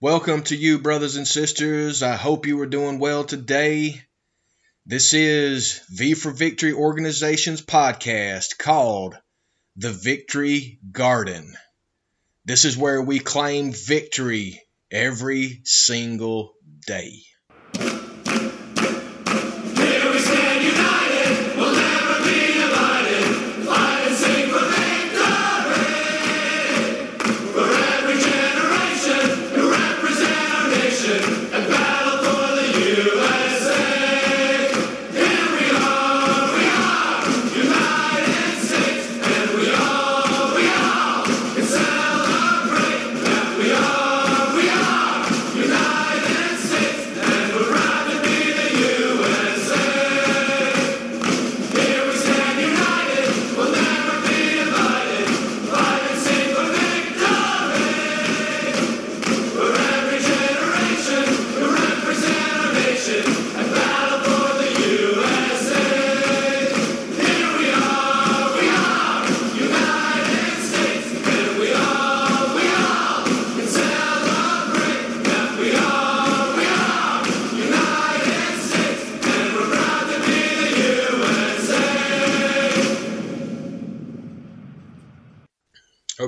Welcome to you, brothers and sisters. I hope you are doing well today. This is V for Victory Organization's podcast called The Victory Garden. This is where we claim victory every single day.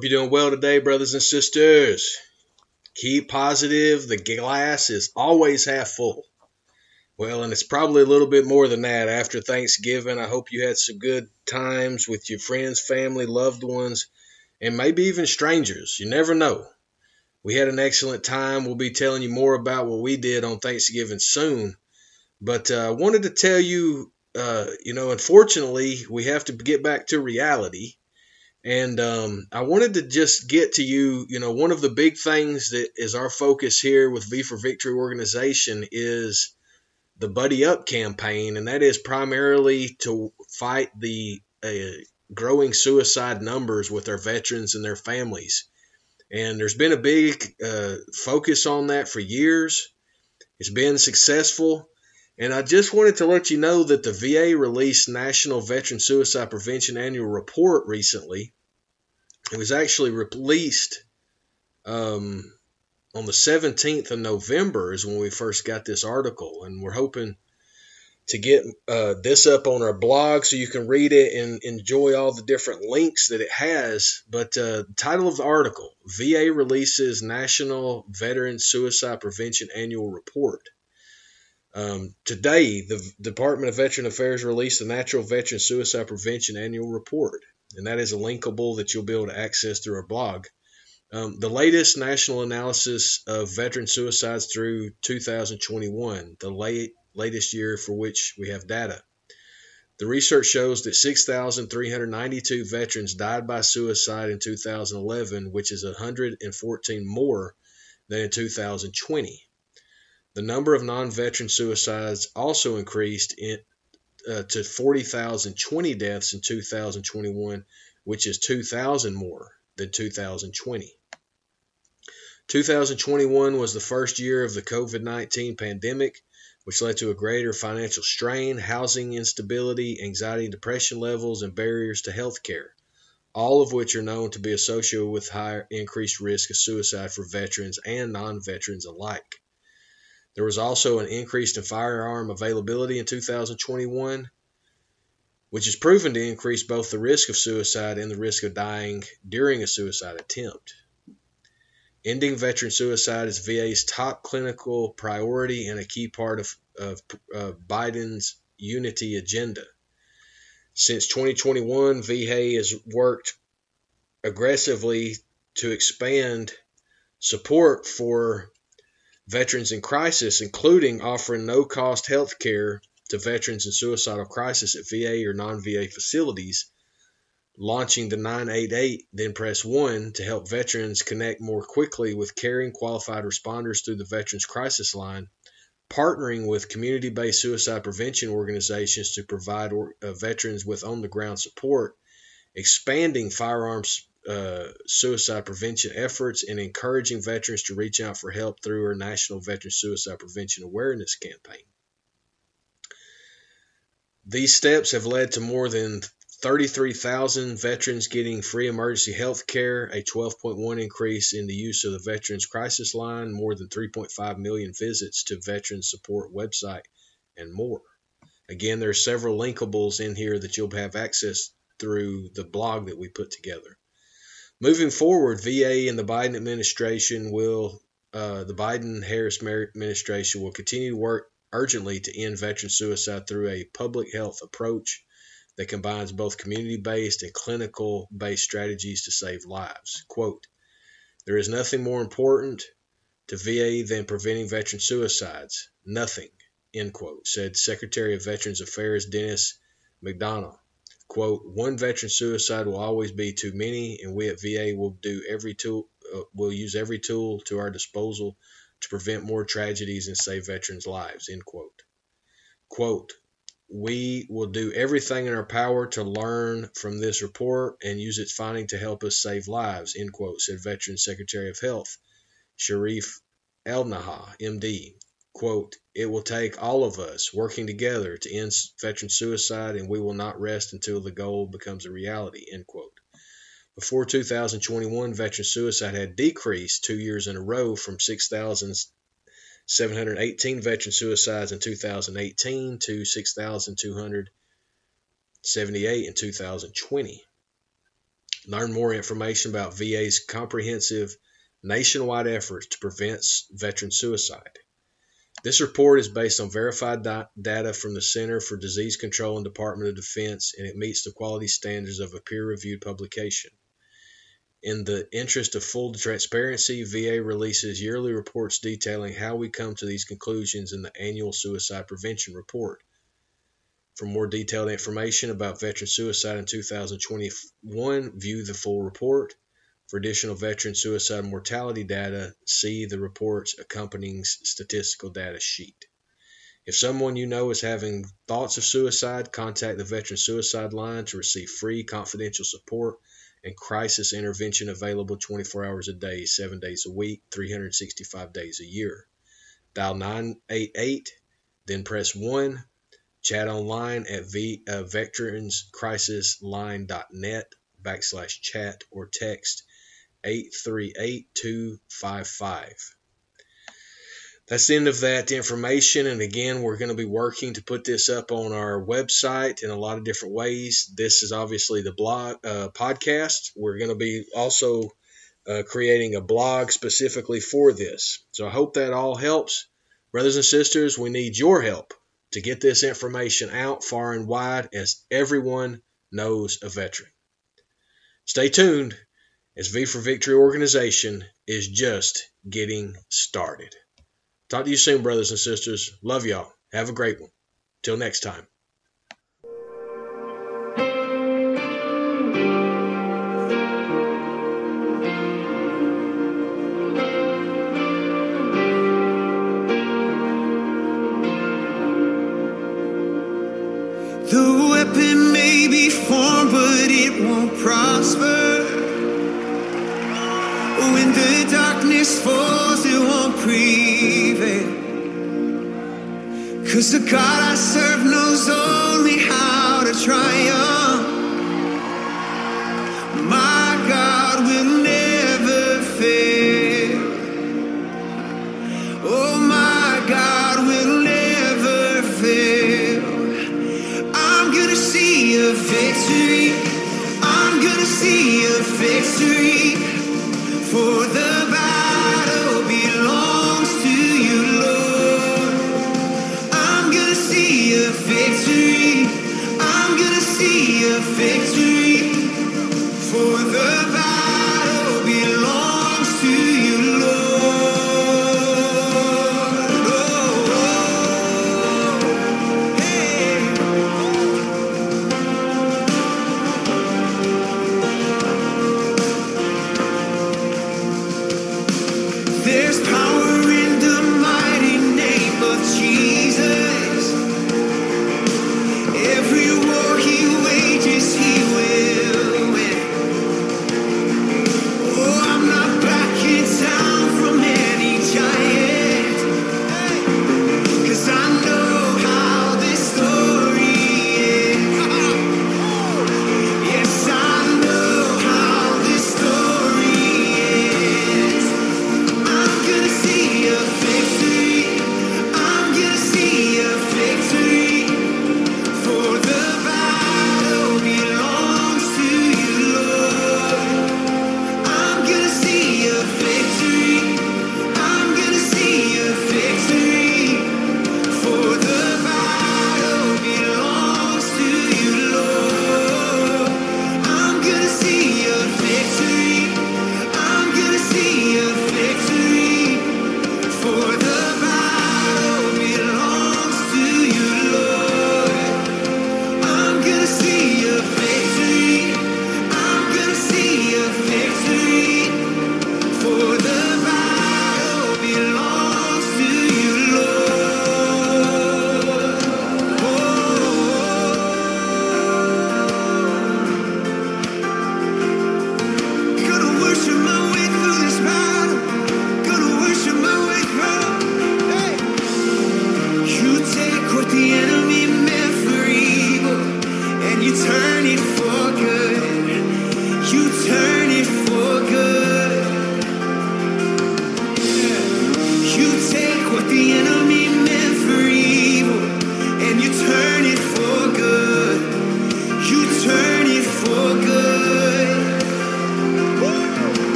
Hope you're doing well today, brothers and sisters. Keep positive. The glass is always half full. Well, and it's probably a little bit more than that after Thanksgiving. I hope you had some good times with your friends, family, loved ones, and maybe even strangers. You never know. We had an excellent time. We'll be telling you more about what we did on Thanksgiving soon. But uh, I wanted to tell you, uh, you know, unfortunately, we have to get back to reality. And um, I wanted to just get to you, you know, one of the big things that is our focus here with V for Victory organization is the Buddy Up campaign, and that is primarily to fight the uh, growing suicide numbers with our veterans and their families. And there's been a big uh, focus on that for years. It's been successful. And I just wanted to let you know that the VA released National Veteran Suicide Prevention Annual Report recently. It was actually released um, on the 17th of November, is when we first got this article. And we're hoping to get uh, this up on our blog so you can read it and enjoy all the different links that it has. But uh, the title of the article VA releases National Veteran Suicide Prevention Annual Report. Um, today, the Department of Veteran Affairs released the Natural Veteran Suicide Prevention Annual Report, and that is a linkable that you'll be able to access through our blog. Um, the latest national analysis of veteran suicides through 2021, the late, latest year for which we have data. The research shows that 6,392 veterans died by suicide in 2011, which is 114 more than in 2020. The number of non veteran suicides also increased in, uh, to 40,020 deaths in 2021, which is 2,000 more than 2020. 2021 was the first year of the COVID 19 pandemic, which led to a greater financial strain, housing instability, anxiety and depression levels, and barriers to health care, all of which are known to be associated with higher increased risk of suicide for veterans and non veterans alike. There was also an increase in firearm availability in 2021, which is proven to increase both the risk of suicide and the risk of dying during a suicide attempt. Ending veteran suicide is VA's top clinical priority and a key part of, of, of Biden's unity agenda. Since 2021, VA has worked aggressively to expand support for veterans in crisis, including offering no cost health care to veterans in suicidal crisis at VA or non VA facilities, launching the 988 then press 1 to help veterans connect more quickly with caring qualified responders through the Veterans Crisis Line, partnering with community based suicide prevention organizations to provide or, uh, veterans with on the ground support, expanding firearms uh, suicide prevention efforts, and encouraging veterans to reach out for help through our National Veteran Suicide Prevention Awareness Campaign. These steps have led to more than 33,000 veterans getting free emergency health care, a 12.1 increase in the use of the Veterans Crisis Line, more than 3.5 million visits to Veterans Support website, and more. Again, there are several linkables in here that you'll have access through the blog that we put together. Moving forward, VA and the Biden administration will, uh, the Biden Harris administration will continue to work urgently to end veteran suicide through a public health approach that combines both community based and clinical based strategies to save lives. Quote There is nothing more important to VA than preventing veteran suicides. Nothing, end quote, said Secretary of Veterans Affairs Denis McDonough. Quote, one veteran suicide will always be too many, and we at VA will do every tool, uh, will use every tool to our disposal to prevent more tragedies and save veterans' lives, end quote. Quote, we will do everything in our power to learn from this report and use its finding to help us save lives, end quote, said Veteran Secretary of Health Shereef Elnahal, MD. Quote, it will take all of us working together to end veteran suicide and we will not rest until the goal becomes a reality, end quote. Before 2021, veteran suicide had decreased two years in a row from 6,718 veteran suicides in 2018 to 6,278 in 2020. Learn more information about VA's comprehensive nationwide efforts to prevent veteran suicide. This report is based on verified data from the Center for Disease Control and Department of Defense, and it meets the quality standards of a peer reviewed publication. In the interest of full transparency, VA releases yearly reports detailing how we come to these conclusions in the annual Suicide Prevention Report. For more detailed information about veteran suicide in 2021, view the full report. For additional veteran suicide mortality data, see the report's accompanying statistical data sheet. If someone you know is having thoughts of suicide, contact the Veteran Suicide Line to receive free confidential support and crisis intervention available 24 hours a day, 7 days a week, 365 days a year. Dial 988, then press 1. Chat online at v, uh, veteranscrisisline.net backslash chat or text 838255 that's the end of that information. And again, we're going to be working to put this up on our website in a lot of different ways. This is obviously the blog uh, podcast. We're going to be also uh, creating a blog specifically for this. So I hope that all helps. Brothers and sisters, we need your help to get this information out far and wide as everyone knows a veteran. Stay tuned as V for Victory organization is just getting started. Talk to you soon, brothers and sisters. Love y'all. Have a great one. Till next time. The weapon may be formed, but it won't prosper. The darkness falls, it won't. Cause the God I serve knows only how to triumph.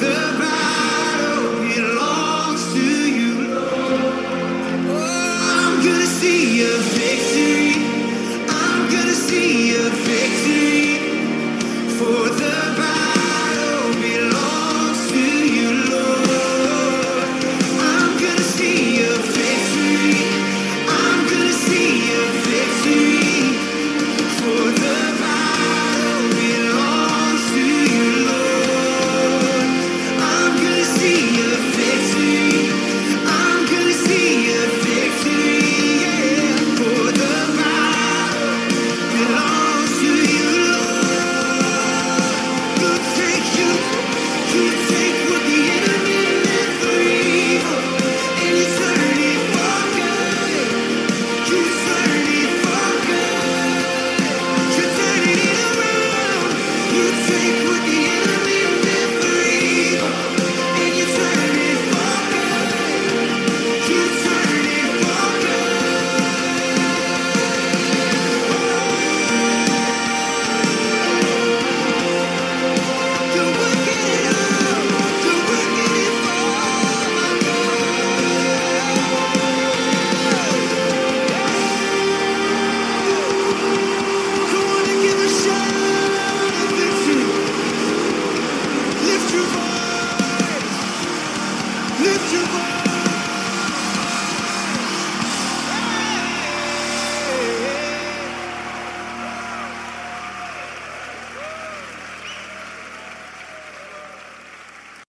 the